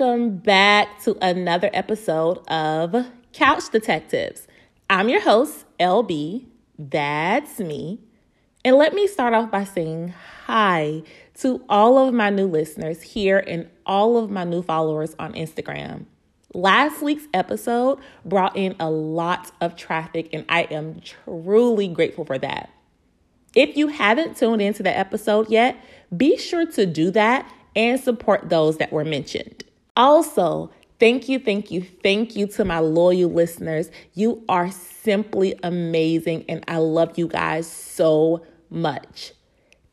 Welcome back to another episode of Couch Detectives. I'm your host, LB. That's me. And let me start off by saying hi to all of my new listeners here and all of my new followers on Instagram. Last week's episode brought in a lot of traffic, and I am truly grateful for that. If you haven't tuned into the episode yet, be sure to do that and support those that were mentioned. Also, thank you, thank you, thank you to my loyal listeners. You are simply amazing, and I love you guys so much.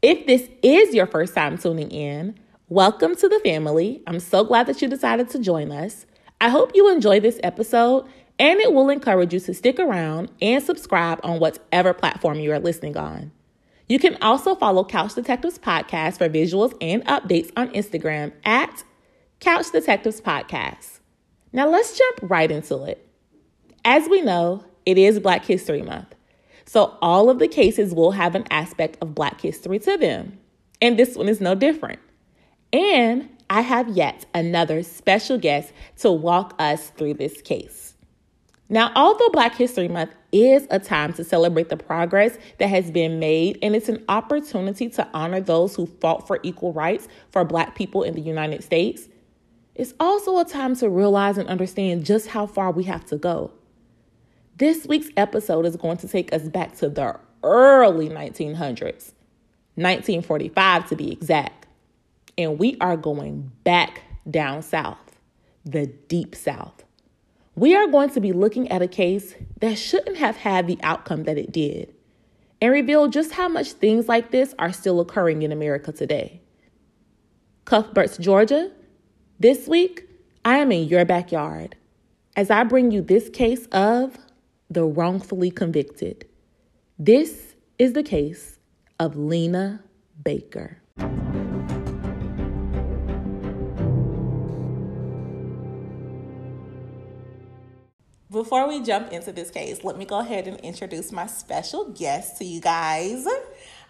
If this is your first time tuning in, welcome to the family. I'm so glad that you decided to join us. I hope you enjoy this episode and it will encourage you to stick around and subscribe on whatever platform you are listening on. You can also follow Couch Detectives Podcast for visuals and updates on Instagram at Couch Detectives Podcast. Now let's jump right into it. As we know, it is Black History Month. So all of the cases will have an aspect of Black history to them. And this one is no different. And I have yet another special guest to walk us through this case. Now, although Black History Month is a time to celebrate the progress that has been made, and it's an opportunity to honor those who fought for equal rights for Black people in the United States, it's also a time to realize and understand just how far we have to go. This week's episode is going to take us back to the early 1900s, 1945 to be exact. And we are going back down south, the deep south we are going to be looking at a case that shouldn't have had the outcome that it did and reveal just how much things like this are still occurring in America today. Cuthberts, Georgia, this week I am in your backyard as I bring you this case of the wrongfully convicted. This is the case of Lena Baker. Before we jump into this case, let me go ahead and introduce my special guest to you guys.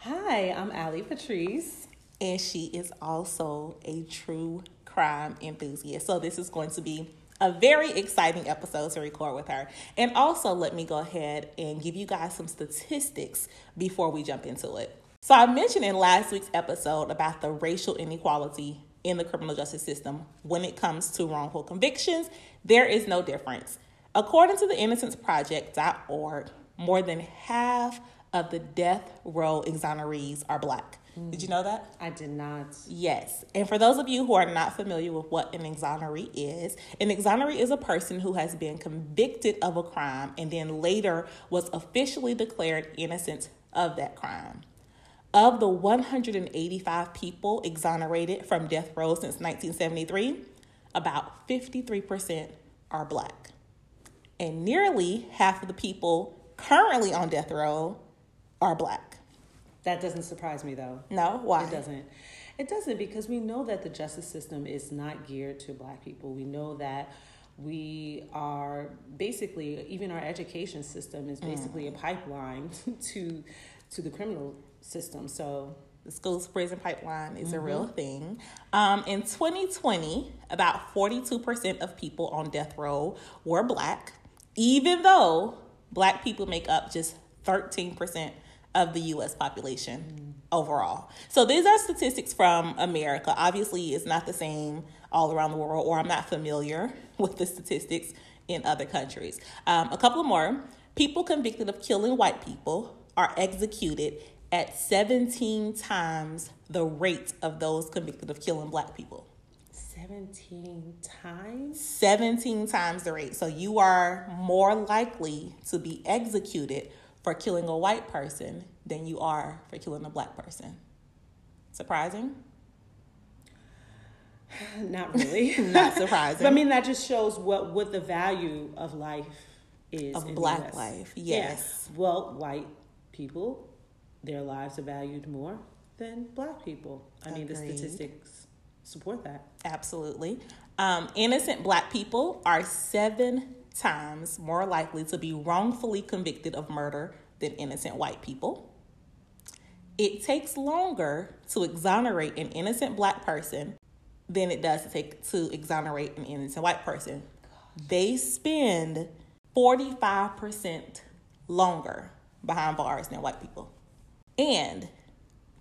Hi, I'm Allie Patrice. And she is also a true crime enthusiast. So, this is going to be a very exciting episode to record with her. And also, let me go ahead and give you guys some statistics before we jump into it. So, I mentioned in last week's episode about the racial inequality in the criminal justice system when it comes to wrongful convictions. There is no difference. According to the innocenceproject.org, more than half of the death row exonerees are black. Mm. Did you know that? I did not. Yes. And for those of you who are not familiar with what an exoneree is, an exoneree is a person who has been convicted of a crime and then later was officially declared innocent of that crime. Of the 185 people exonerated from death row since 1973, about 53% are black and nearly half of the people currently on death row are black. That doesn't surprise me though. No, why? It doesn't. It doesn't because we know that the justice system is not geared to black people. We know that we are basically even our education system is basically mm. a pipeline to to the criminal system. So the school's prison pipeline is mm-hmm. a real mm-hmm. thing. Um, in 2020, about 42% of people on death row were black even though black people make up just 13% of the US population mm. overall. So these are statistics from America. Obviously, it's not the same all around the world, or I'm not familiar with the statistics in other countries. Um, a couple more people convicted of killing white people are executed at 17 times the rate of those convicted of killing black people. 17 times? 17 times the rate. So you are more likely to be executed for killing a white person than you are for killing a black person. Surprising? Not really. Not surprising. but I mean, that just shows what, what the value of life is. Of black life, yes. Yeah. Well, white people, their lives are valued more than black people. I Agreed. mean, the statistics support that. Absolutely. Um, innocent black people are seven times more likely to be wrongfully convicted of murder than innocent white people. It takes longer to exonerate an innocent black person than it does to take to exonerate an innocent white person. They spend 45% longer behind bars than white people. And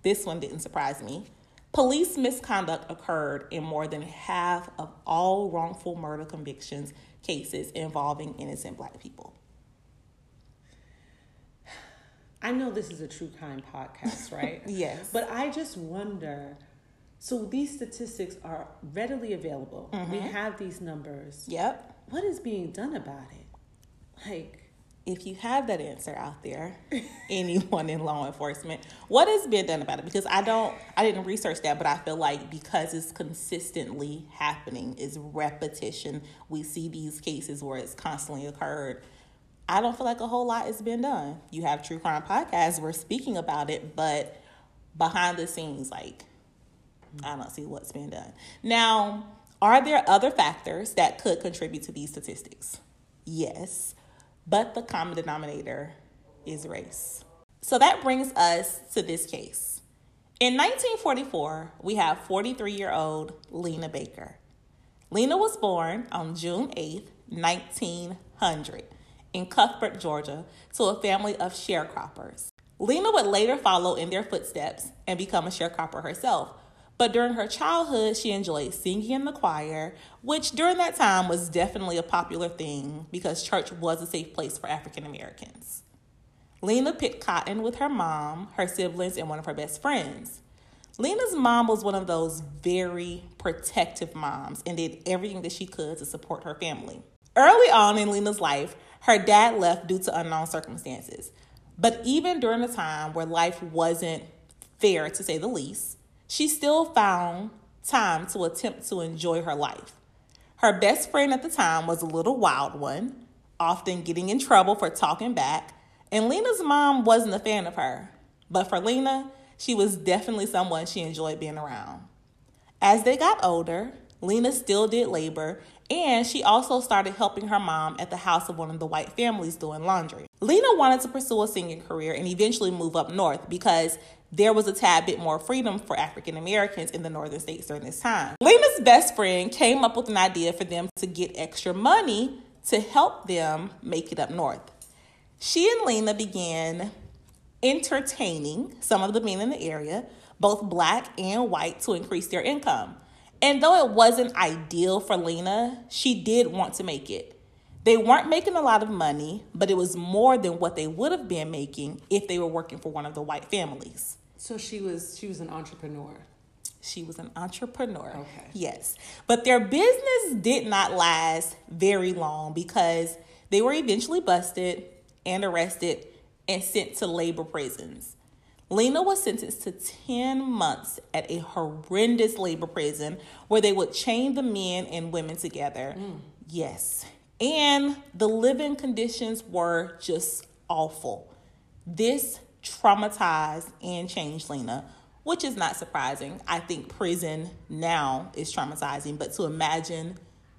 this one didn't surprise me. Police misconduct occurred in more than half of all wrongful murder convictions cases involving innocent black people. I know this is a true crime podcast, right? Yes. But I just wonder so these statistics are readily available. We mm-hmm. have these numbers. Yep. What is being done about it? Like, If you have that answer out there, anyone in law enforcement, what has been done about it? Because I don't, I didn't research that, but I feel like because it's consistently happening, is repetition. We see these cases where it's constantly occurred. I don't feel like a whole lot has been done. You have true crime podcasts, we're speaking about it, but behind the scenes, like I don't see what's been done. Now, are there other factors that could contribute to these statistics? Yes, but the common denominator is race. So that brings us to this case. In 1944, we have 43 year old Lena Baker. Lena was born on June 8, 1900, in Cuthbert, Georgia, to a family of sharecroppers. Lena would later follow in their footsteps and become a sharecropper herself. But during her childhood, she enjoyed singing in the choir, which during that time was definitely a popular thing because church was a safe place for African Americans. Lena picked cotton with her mom, her siblings, and one of her best friends. Lena's mom was one of those very protective moms and did everything that she could to support her family. Early on in Lena's life, her dad left due to unknown circumstances. But even during a time where life wasn't fair, to say the least, she still found time to attempt to enjoy her life. Her best friend at the time was a little wild one, often getting in trouble for talking back, and Lena's mom wasn't a fan of her. But for Lena, she was definitely someone she enjoyed being around. As they got older, Lena still did labor, and she also started helping her mom at the house of one of the white families doing laundry. Lena wanted to pursue a singing career and eventually move up north because there was a tad bit more freedom for African Americans in the northern states during this time. Lena's best friend came up with an idea for them to get extra money to help them make it up north. She and Lena began entertaining some of the men in the area, both black and white, to increase their income. And though it wasn't ideal for Lena, she did want to make it. They weren't making a lot of money, but it was more than what they would have been making if they were working for one of the white families. so she was she was an entrepreneur. She was an entrepreneur. Okay. Yes. But their business did not last very long because they were eventually busted and arrested and sent to labor prisons. Lena was sentenced to 10 months at a horrendous labor prison where they would chain the men and women together. Mm. Yes. And the living conditions were just awful. This traumatized and changed Lena, which is not surprising. I think prison now is traumatizing, but to imagine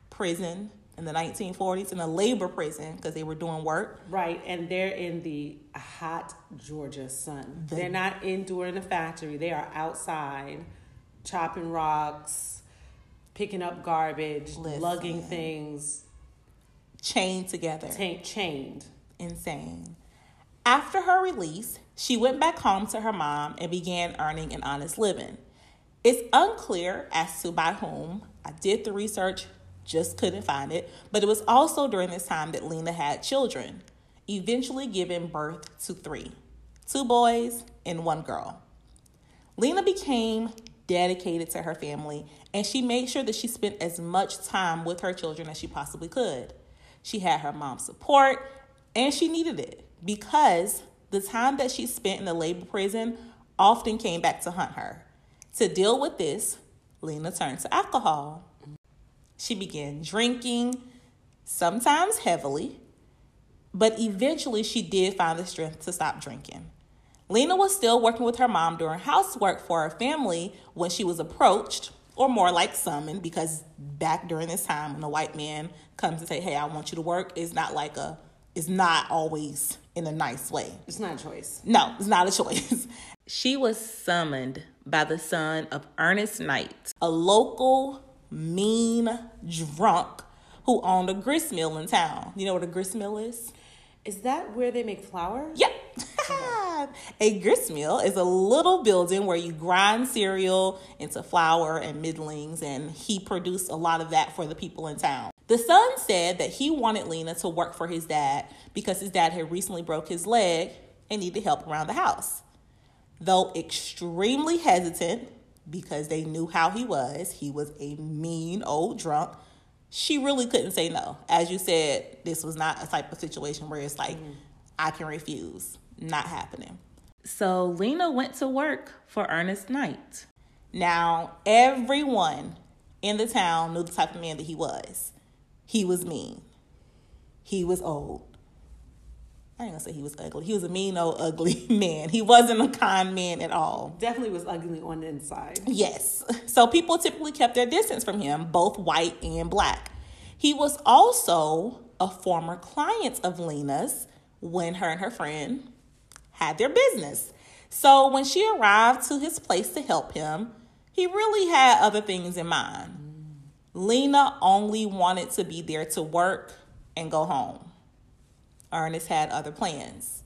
prison in the 1940s in a labor prison because they were doing work. Right, and they're in the hot Georgia sun. The- they're not indoor in the factory. They are outside, chopping rocks, picking up garbage, Listen. lugging things, chained together. ta- chained. Insane. After her release, she went back home to her mom and began earning an honest living. It's unclear as to by whom. I did the research, just couldn't find it, but it was also during this time that Lena had children, eventually giving birth to three two boys and one girl. Lena became dedicated to her family and she made sure that she spent as much time with her children as she possibly could. She had her mom's support and she needed it because the time that she spent in the labor prison often came back to hunt her. To deal with this, Lena turned to alcohol. She began drinking, sometimes heavily, but eventually she did find the strength to stop drinking. Lena was still working with her mom doing housework for her family when she was approached, or more like summoned, because back during this time when a white man comes and say, "Hey, I want you to work," it's not like a, it's not always in a nice way. It's not a choice. No, it's not a choice. she was summoned by the son of Ernest Knight, a local mean drunk who owned a grist mill in town. You know what a grist mill is? Is that where they make flour? Yep. a grist mill is a little building where you grind cereal into flour and middlings, and he produced a lot of that for the people in town. The son said that he wanted Lena to work for his dad because his dad had recently broke his leg and needed help around the house. Though extremely hesitant because they knew how he was, he was a mean old drunk. She really couldn't say no. As you said, this was not a type of situation where it's like, mm. I can refuse. Not happening. So Lena went to work for Ernest Knight. Now, everyone in the town knew the type of man that he was. He was mean. He was old. I ain't gonna say he was ugly. He was a mean old ugly man. He wasn't a kind man at all. Definitely was ugly on the inside. Yes. So people typically kept their distance from him, both white and black. He was also a former client of Lena's when her and her friend had their business. So when she arrived to his place to help him, he really had other things in mind. Lena only wanted to be there to work and go home. Ernest had other plans.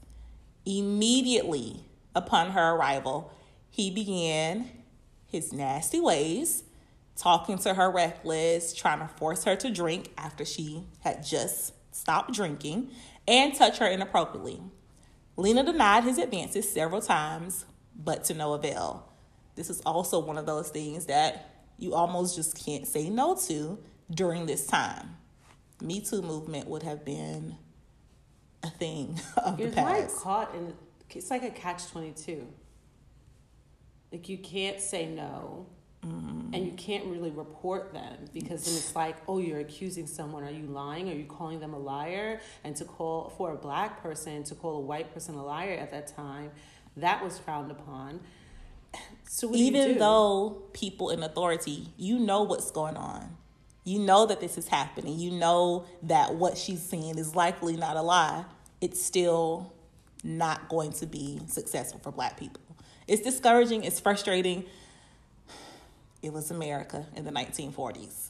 Immediately upon her arrival, he began his nasty ways, talking to her reckless, trying to force her to drink after she had just stopped drinking, and touch her inappropriately. Lena denied his advances several times, but to no avail. This is also one of those things that you almost just can't say no to during this time. Me Too movement would have been a thing of You're the past. like caught in it's like a catch twenty two. Like you can't say no. Mm-hmm. And you can't really report them because then it's like, oh, you're accusing someone. Are you lying? Are you calling them a liar? And to call for a black person to call a white person a liar at that time, that was frowned upon. So even though people in authority, you know what's going on. You know that this is happening. You know that what she's saying is likely not a lie. It's still not going to be successful for black people. It's discouraging, it's frustrating. It was America in the 1940s.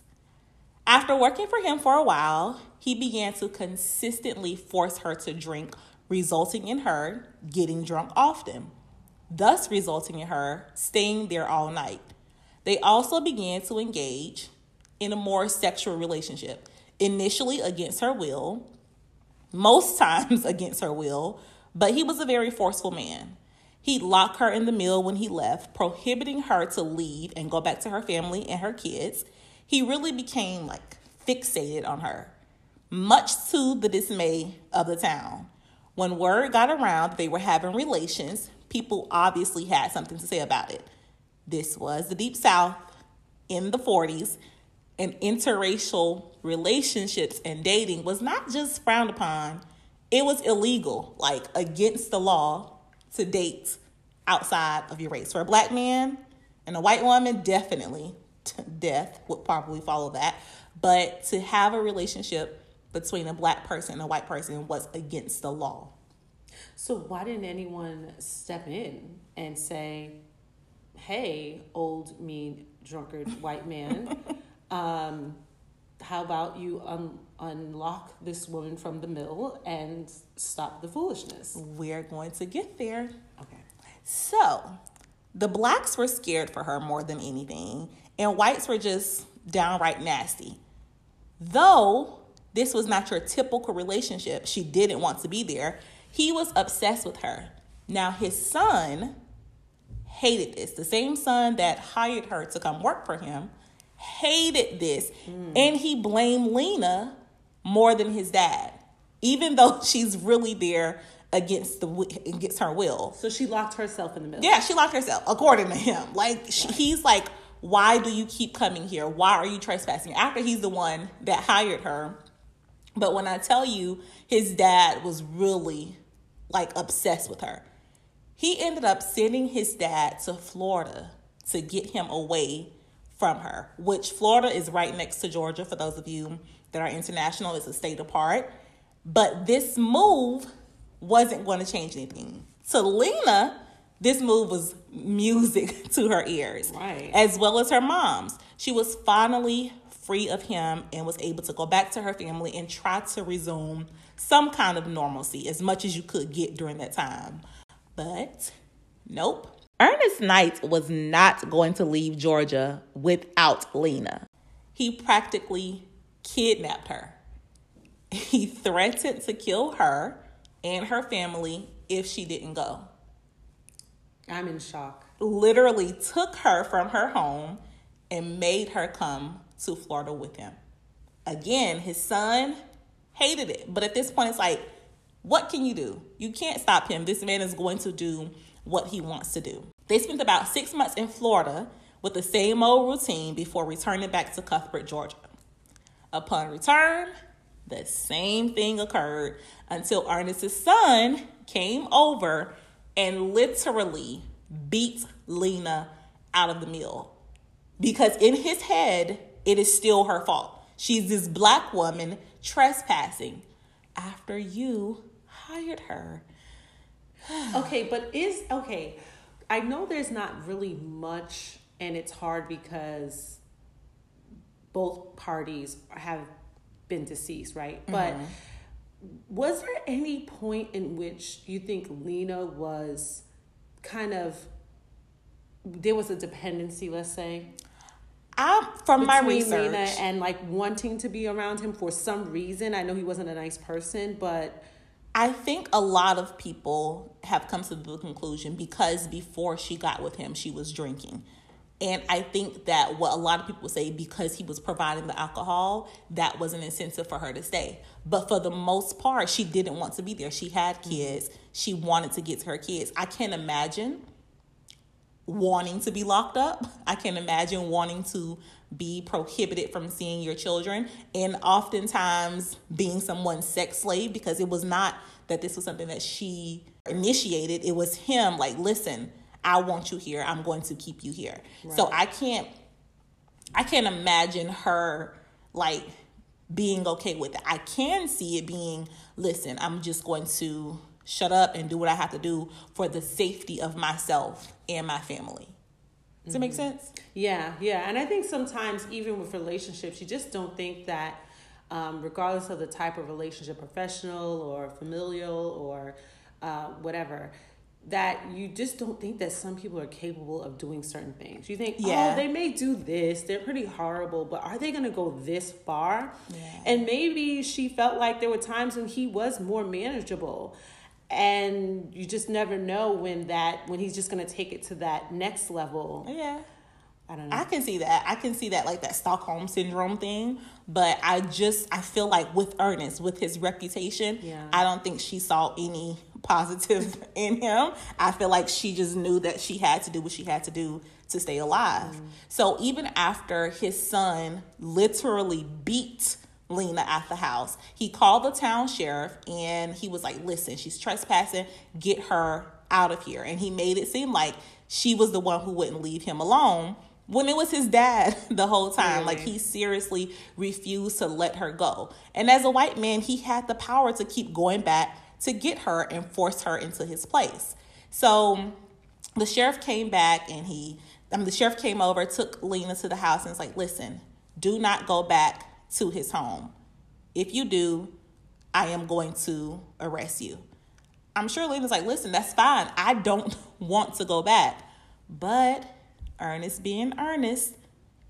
After working for him for a while, he began to consistently force her to drink, resulting in her getting drunk often thus resulting in her staying there all night. They also began to engage in a more sexual relationship, initially against her will, most times against her will, but he was a very forceful man. He'd lock her in the mill when he left, prohibiting her to leave and go back to her family and her kids. He really became like fixated on her, much to the dismay of the town. When word got around that they were having relations, people obviously had something to say about it. This was the Deep South in the 40s, and interracial relationships and dating was not just frowned upon, it was illegal, like against the law to date outside of your race. For a black man and a white woman, definitely death would probably follow that. But to have a relationship between a black person and a white person was against the law. So why didn't anyone step in and say, "Hey, old mean drunkard white man, um, how about you un- unlock this woman from the mill and stop the foolishness?" We're going to get there. Okay. So, the blacks were scared for her more than anything, and whites were just downright nasty. Though this was not your typical relationship, she didn't want to be there he was obsessed with her. Now, his son hated this. The same son that hired her to come work for him hated this. Mm. And he blamed Lena more than his dad, even though she's really there against the against her will. So she locked herself in the middle. Yeah, she locked herself, according to him. Like she, he's like, "Why do you keep coming here? Why are you trespassing?" After he's the one that hired her. But when I tell you, his dad was really like obsessed with her. He ended up sending his dad to Florida to get him away from her, which Florida is right next to Georgia for those of you that are international, it's a state apart. But this move wasn't going to change anything. To Lena, this move was music to her ears, Right. as well as her mom's. She was finally free of him and was able to go back to her family and try to resume some kind of normalcy as much as you could get during that time. But nope. Ernest Knight was not going to leave Georgia without Lena. He practically kidnapped her. He threatened to kill her and her family if she didn't go. I'm in shock. Literally took her from her home and made her come to Florida with him. Again, his son hated it. But at this point, it's like, what can you do? You can't stop him. This man is going to do what he wants to do. They spent about six months in Florida with the same old routine before returning back to Cuthbert, Georgia. Upon return, the same thing occurred until Ernest's son came over and literally beat Lena out of the meal. Because in his head, it is still her fault. She's this black woman trespassing after you hired her. Okay, but is okay. I know there's not really much, and it's hard because both parties have been deceased, right? Mm-hmm. But was there any point in which you think Lena was kind of there was a dependency, let's say, I'm from my research. Lena and like wanting to be around him for some reason? I know he wasn't a nice person, but I think a lot of people have come to the conclusion because before she got with him, she was drinking. And I think that what a lot of people say because he was providing the alcohol, that was an incentive for her to stay. But for the most part, she didn't want to be there. She had mm-hmm. kids. She wanted to get to her kids. I can't imagine wanting to be locked up. I can't imagine wanting to be prohibited from seeing your children and oftentimes being someone's sex slave because it was not that this was something that she initiated. It was him like, listen, I want you here. I'm going to keep you here. So I can't I can't imagine her like being okay with it. I can see it being, listen, I'm just going to shut up and do what I have to do for the safety of myself and my family. Does it make sense? Yeah, yeah. And I think sometimes, even with relationships, you just don't think that, um, regardless of the type of relationship, professional or familial or uh, whatever, that you just don't think that some people are capable of doing certain things. You think, Yeah. oh, they may do this, they're pretty horrible, but are they going to go this far? Yeah. And maybe she felt like there were times when he was more manageable. And you just never know when that when he's just gonna take it to that next level. Yeah. I don't know. I can see that. I can see that like that Stockholm syndrome thing. But I just I feel like with Ernest, with his reputation, Yeah. I don't think she saw any positive in him. I feel like she just knew that she had to do what she had to do to stay alive. Mm. So even after his son literally beat Lena at the house, he called the town sheriff and he was like, "Listen, she's trespassing. Get her out of here." And he made it seem like she was the one who wouldn't leave him alone when it was his dad the whole time. Like he seriously refused to let her go. And as a white man, he had the power to keep going back to get her and force her into his place. So the sheriff came back and he, I mean, the sheriff came over, took Lena to the house and was like, listen, do not go back to his home. If you do, I am going to arrest you. I'm sure Lena's like, listen, that's fine. I don't want to go back. But Ernest being Ernest,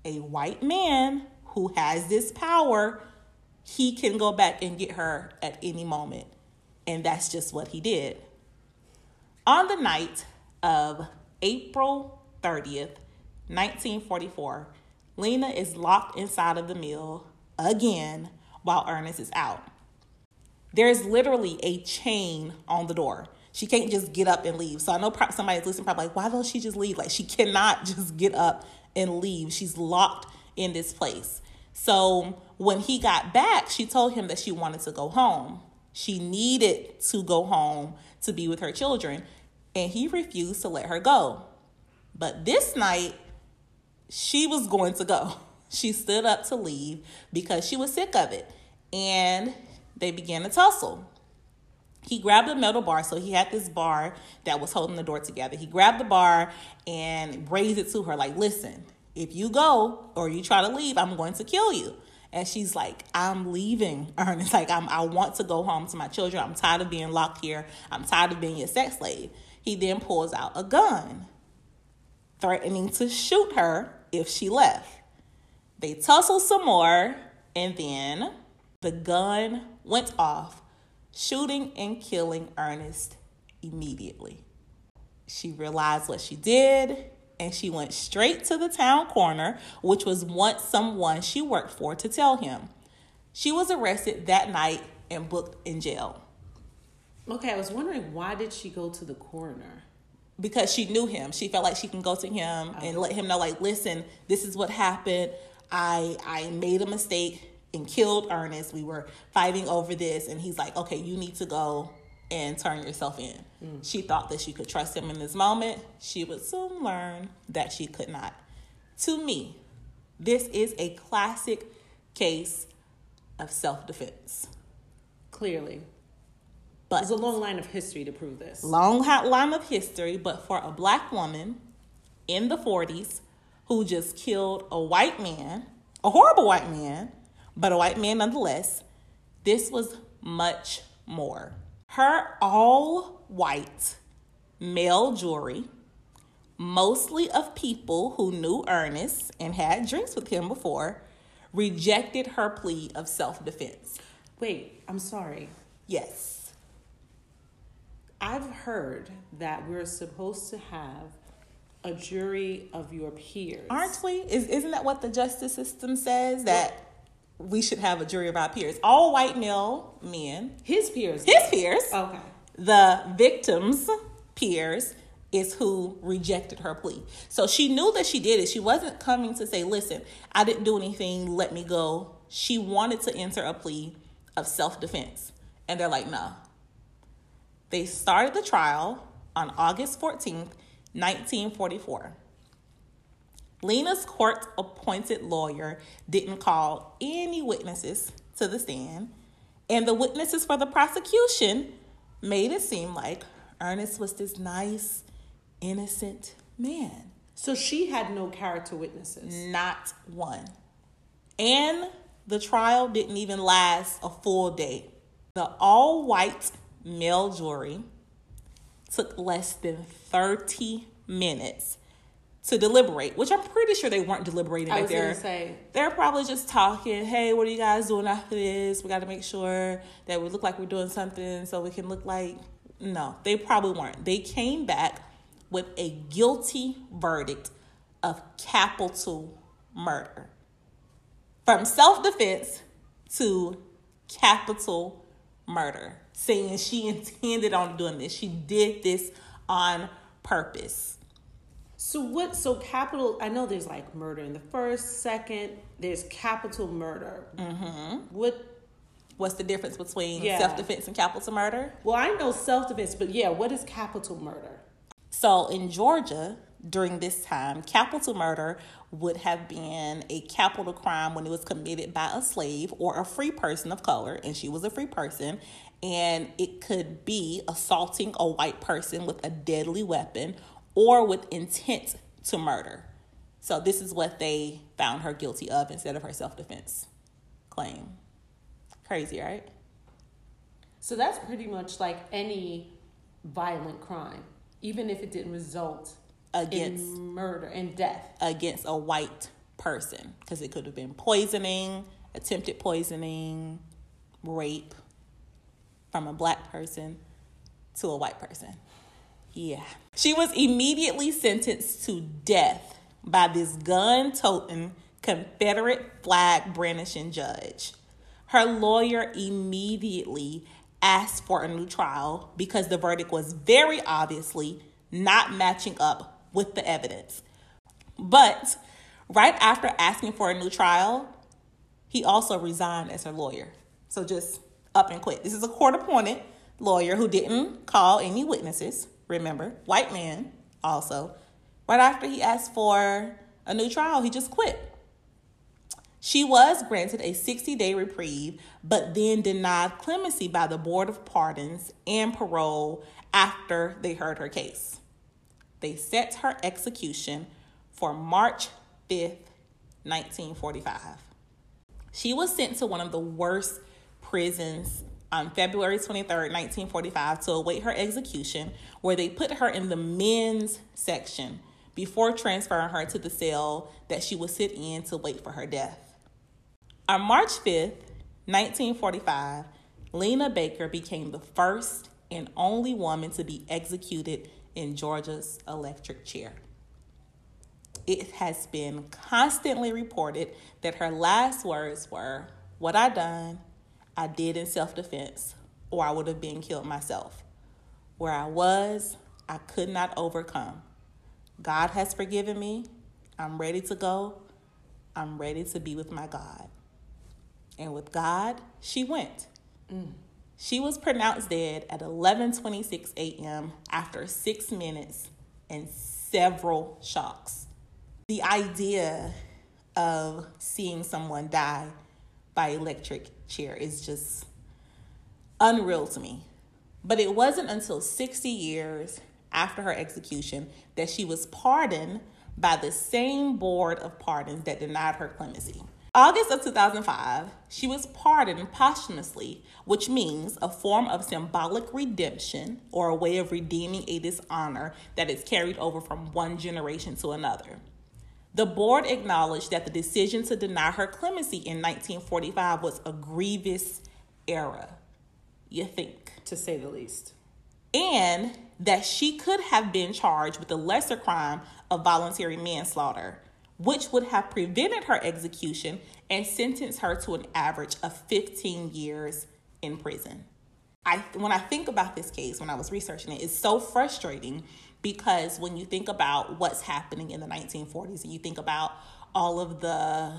a white man who has this power, he can go back and get her at any moment. And that's just what he did. On the night of April 30th, 1944, Lena is locked inside of the mill again while Ernest is out. There's literally a chain on the door. She can't just get up and leave. So I know somebody's listening, probably like, why don't she just leave? Like, she cannot just get up and leave. She's locked in this place. So when he got back, she told him that she wanted to go home. She needed to go home to be with her children, and he refused to let her go. But this night, she was going to go. She stood up to leave because she was sick of it. And they began to tussle. He grabbed a metal bar, so he had this bar that was holding the door together. He grabbed the bar and raised it to her, like, listen, if you go or you try to leave, I'm going to kill you. And she's like, I'm leaving, Ernest. Like, I'm, I want to go home to my children. I'm tired of being locked here. I'm tired of being your sex slave. He then pulls out a gun, threatening to shoot her if she left. They tussled some more, and then the gun went off, shooting and killing Ernest immediately. She realized what she did and she went straight to the town coroner, which was once someone she worked for, to tell him. She was arrested that night and booked in jail. Okay, I was wondering why did she go to the coroner? Because she knew him. She felt like she can go to him and oh. let him know, like, listen, this is what happened. I I made a mistake and killed Ernest. We were fighting over this, and he's like, okay, you need to go and turn yourself in. Mm. She thought that she could trust him in this moment. She would soon learn that she could not. To me, this is a classic case of self defense. Clearly. But there's a long line of history to prove this. Long line of history, but for a black woman in the 40s who just killed a white man, a horrible white man, but a white man nonetheless, this was much more. Her all white male jury, mostly of people who knew Ernest and had drinks with him before, rejected her plea of self defense. Wait, I'm sorry. Yes. I've heard that we're supposed to have a jury of your peers. Aren't we? Is, isn't that what the justice system says? That we should have a jury of our peers. All white male men. His peers. His peers. Okay. The victim's peers is who rejected her plea. So she knew that she did it. She wasn't coming to say, listen, I didn't do anything, let me go. She wanted to enter a plea of self defense. And they're like, no. They started the trial on August 14th, 1944. Lena's court appointed lawyer didn't call any witnesses to the stand, and the witnesses for the prosecution made it seem like Ernest was this nice, innocent man. So she had no character witnesses? Not one. And the trial didn't even last a full day. The all white male jury took less than 30 minutes to deliberate, which I'm pretty sure they weren't deliberating. I was there. say they're probably just talking. Hey, what are you guys doing after this? We got to make sure that we look like we're doing something, so we can look like. No, they probably weren't. They came back with a guilty verdict of capital murder, from self defense to capital murder, saying she intended on doing this. She did this on purpose. So what? So capital. I know there's like murder in the first, second. There's capital murder. Mm-hmm. What? What's the difference between yeah. self defense and capital murder? Well, I know self defense, but yeah, what is capital murder? So in Georgia, during this time, capital murder would have been a capital crime when it was committed by a slave or a free person of color, and she was a free person. And it could be assaulting a white person with a deadly weapon or with intent to murder. So this is what they found her guilty of instead of her self-defense claim. Crazy, right? So that's pretty much like any violent crime, even if it didn't result against in murder and death against a white person, because it could have been poisoning, attempted poisoning, rape from a black person to a white person. Yeah. She was immediately sentenced to death by this gun toting Confederate flag brandishing judge. Her lawyer immediately asked for a new trial because the verdict was very obviously not matching up with the evidence. But right after asking for a new trial, he also resigned as her lawyer. So just up and quit. This is a court appointed lawyer who didn't call any witnesses remember, white man also. Right after he asked for a new trial, he just quit. She was granted a 60 day reprieve, but then denied clemency by the Board of Pardons and Parole after they heard her case. They set her execution for March 5th, 1945. She was sent to one of the worst prisons on February 23rd, 1945, to await her execution, where they put her in the men's section before transferring her to the cell that she would sit in to wait for her death. On March 5th, 1945, Lena Baker became the first and only woman to be executed in Georgia's electric chair. It has been constantly reported that her last words were, What I done, I did in self defense, or I would have been killed myself. Where I was, I could not overcome. God has forgiven me. I'm ready to go. I'm ready to be with my God. And with God, she went. Mm. She was pronounced dead at 11:26 a.m. after 6 minutes and several shocks. The idea of seeing someone die by electric chair is just unreal to me. But it wasn't until 60 years after her execution that she was pardoned by the same board of pardons that denied her clemency. August of 2005, she was pardoned posthumously, which means a form of symbolic redemption or a way of redeeming a dishonor that is carried over from one generation to another. The board acknowledged that the decision to deny her clemency in 1945 was a grievous error. You think? To say the least. And that she could have been charged with the lesser crime of voluntary manslaughter which would have prevented her execution and sentenced her to an average of 15 years in prison. I when I think about this case when I was researching it, it's so frustrating because when you think about what's happening in the 1940s and you think about all of the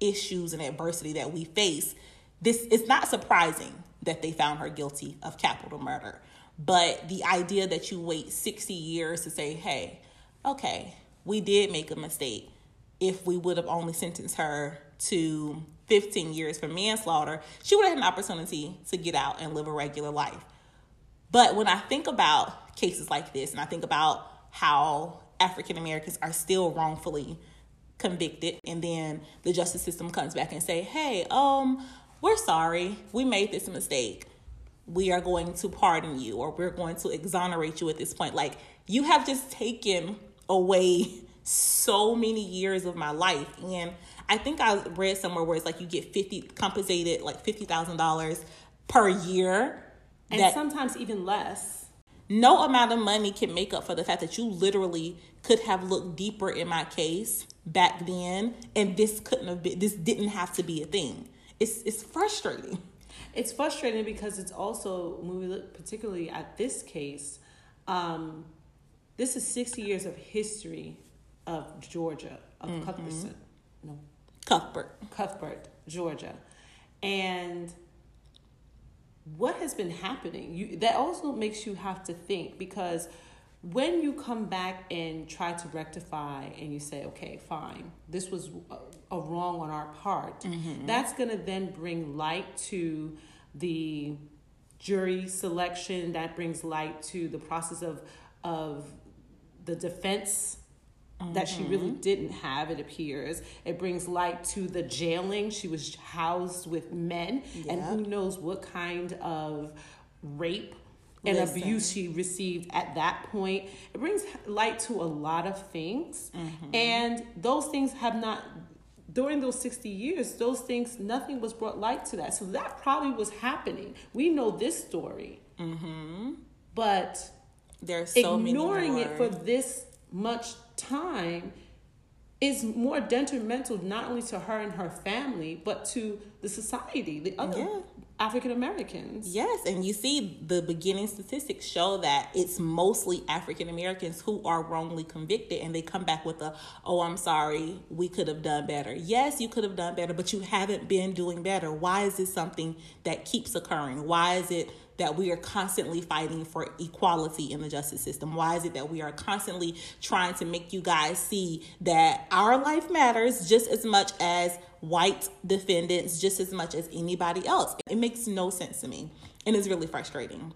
issues and adversity that we face, this is not surprising that they found her guilty of capital murder. But the idea that you wait 60 years to say, hey, okay, we did make a mistake if we would have only sentenced her to 15 years for manslaughter, she would have had an opportunity to get out and live a regular life. But when I think about cases like this, and I think about how African Americans are still wrongfully convicted, and then the justice system comes back and say, "Hey, um, we're sorry, we made this mistake. We are going to pardon you, or we're going to exonerate you at this point." Like you have just taken away so many years of my life. And I think I read somewhere where it's like you get 50 compensated like $50,000 per year. And that sometimes even less. No amount of money can make up for the fact that you literally could have looked deeper in my case back then and this couldn't have been this didn't have to be a thing. It's it's frustrating. It's frustrating because it's also when we look particularly at this case, um, this is 60 years of history of Georgia, of mm-hmm. Cuthbertson. No. Cuthbert. Cuthbert, Georgia. And what has been happening? You that also makes you have to think because when you come back and try to rectify and you say, okay, fine, this was a, a wrong on our part, mm-hmm. that's going to then bring light to the jury selection, that brings light to the process of, of the defense Mm-hmm. that she really mm-hmm. didn't have, it appears. It brings light to the jailing. She was housed with men, and who knows what kind of rape and Listen. abuse she received at that point. It brings light to a lot of things, mm-hmm. and those things have not. During those 60 years, those things, nothing was brought light to that. So that probably was happening. We know this story. Mm-hmm. But there's so ignoring it for this much time is more detrimental not only to her and her family, but to the society, the other yeah. African Americans. Yes, and you see the beginning statistics show that it's mostly African Americans who are wrongly convicted and they come back with a, oh, I'm sorry, we could have done better. Yes, you could have done better, but you haven't been doing better. Why is this something that keeps occurring? Why is it that we are constantly fighting for equality in the justice system? Why is it that we are constantly trying to make you guys see that our life matters just as much as white defendants, just as much as anybody else? It makes no sense to me and it's really frustrating.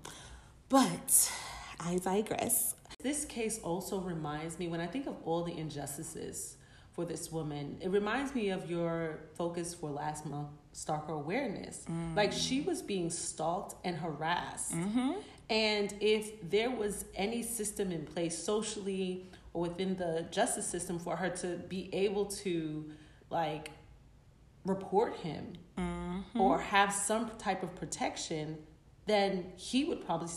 But I digress. This case also reminds me when I think of all the injustices for this woman, it reminds me of your focus for last month, stalker awareness. Mm. Like she was being stalked and harassed. Mm-hmm. And if there was any system in place socially or within the justice system for her to be able to like report him mm-hmm. or have some type of protection, then he would probably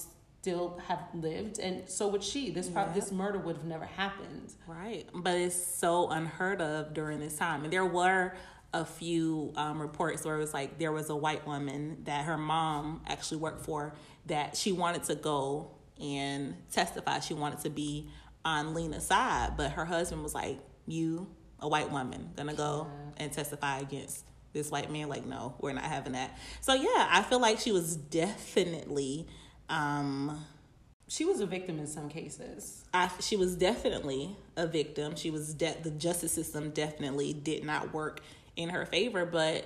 still have lived. And so would she. This yep. this murder would have never happened. Right. But it's so unheard of during this time. And there were a few um, reports where it was like there was a white woman that her mom actually worked for that she wanted to go and testify. She wanted to be on lena's side. But her husband was like you a white woman gonna go yeah. and testify against this white man? Like no we're not having that. So yeah i feel like she was definitely um, she was a victim in some cases. I, she was definitely a victim. She was de- the justice system definitely did not work in her favor, but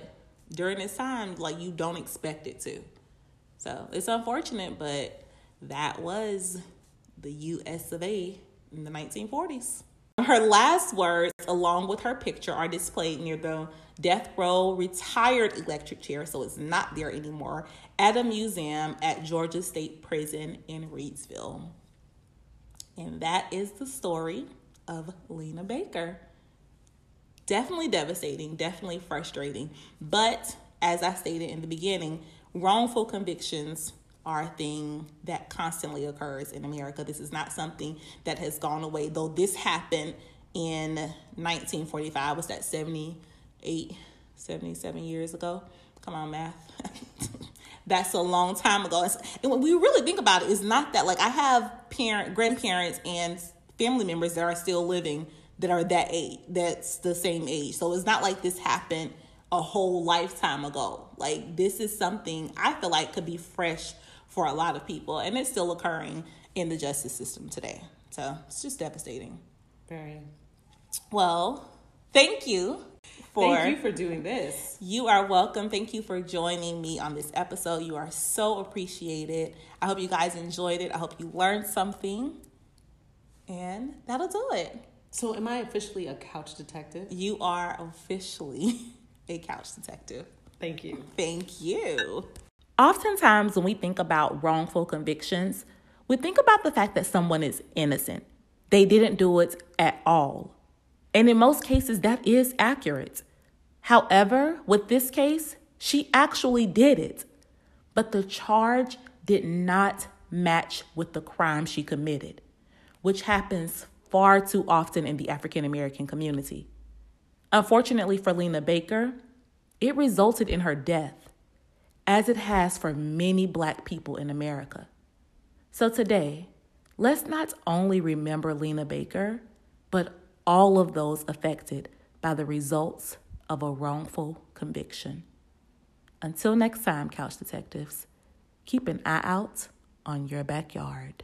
during this time, like you don't expect it to. So it's unfortunate, but that was the U.S. of A. in the 1940s. Her last words, along with her picture, are displayed near the death row retired electric chair, so it's not there anymore, at a museum at Georgia State Prison in Reidsville. And that is the story of Lena Baker. Definitely devastating, definitely frustrating. But as I stated in the beginning, wrongful convictions are a thing that constantly occurs in America. This is not something that has gone away, though this happened in 1945. Was that 78, 77 years ago? Come on, math. That's a long time ago. And when we really think about it, it's not that like I have parent, grandparents, and family members that are still living that are that age, that's the same age. So it's not like this happened a whole lifetime ago. Like this is something I feel like could be fresh for a lot of people, and it's still occurring in the justice system today. So it's just devastating. Very. Well, thank you for Thank you for doing this. You are welcome. Thank you for joining me on this episode. You are so appreciated. I hope you guys enjoyed it. I hope you learned something. And that'll do it. So, am I officially a couch detective? You are officially a couch detective. Thank you. Thank you. Oftentimes, when we think about wrongful convictions, we think about the fact that someone is innocent. They didn't do it at all. And in most cases, that is accurate. However, with this case, she actually did it. But the charge did not match with the crime she committed, which happens far too often in the African American community. Unfortunately for Lena Baker, it resulted in her death as it has for many black people in America. So today, let's not only remember Lena Baker, but all of those affected by the results of a wrongful conviction. Until next time, Couch Detectives, keep an eye out on your backyard.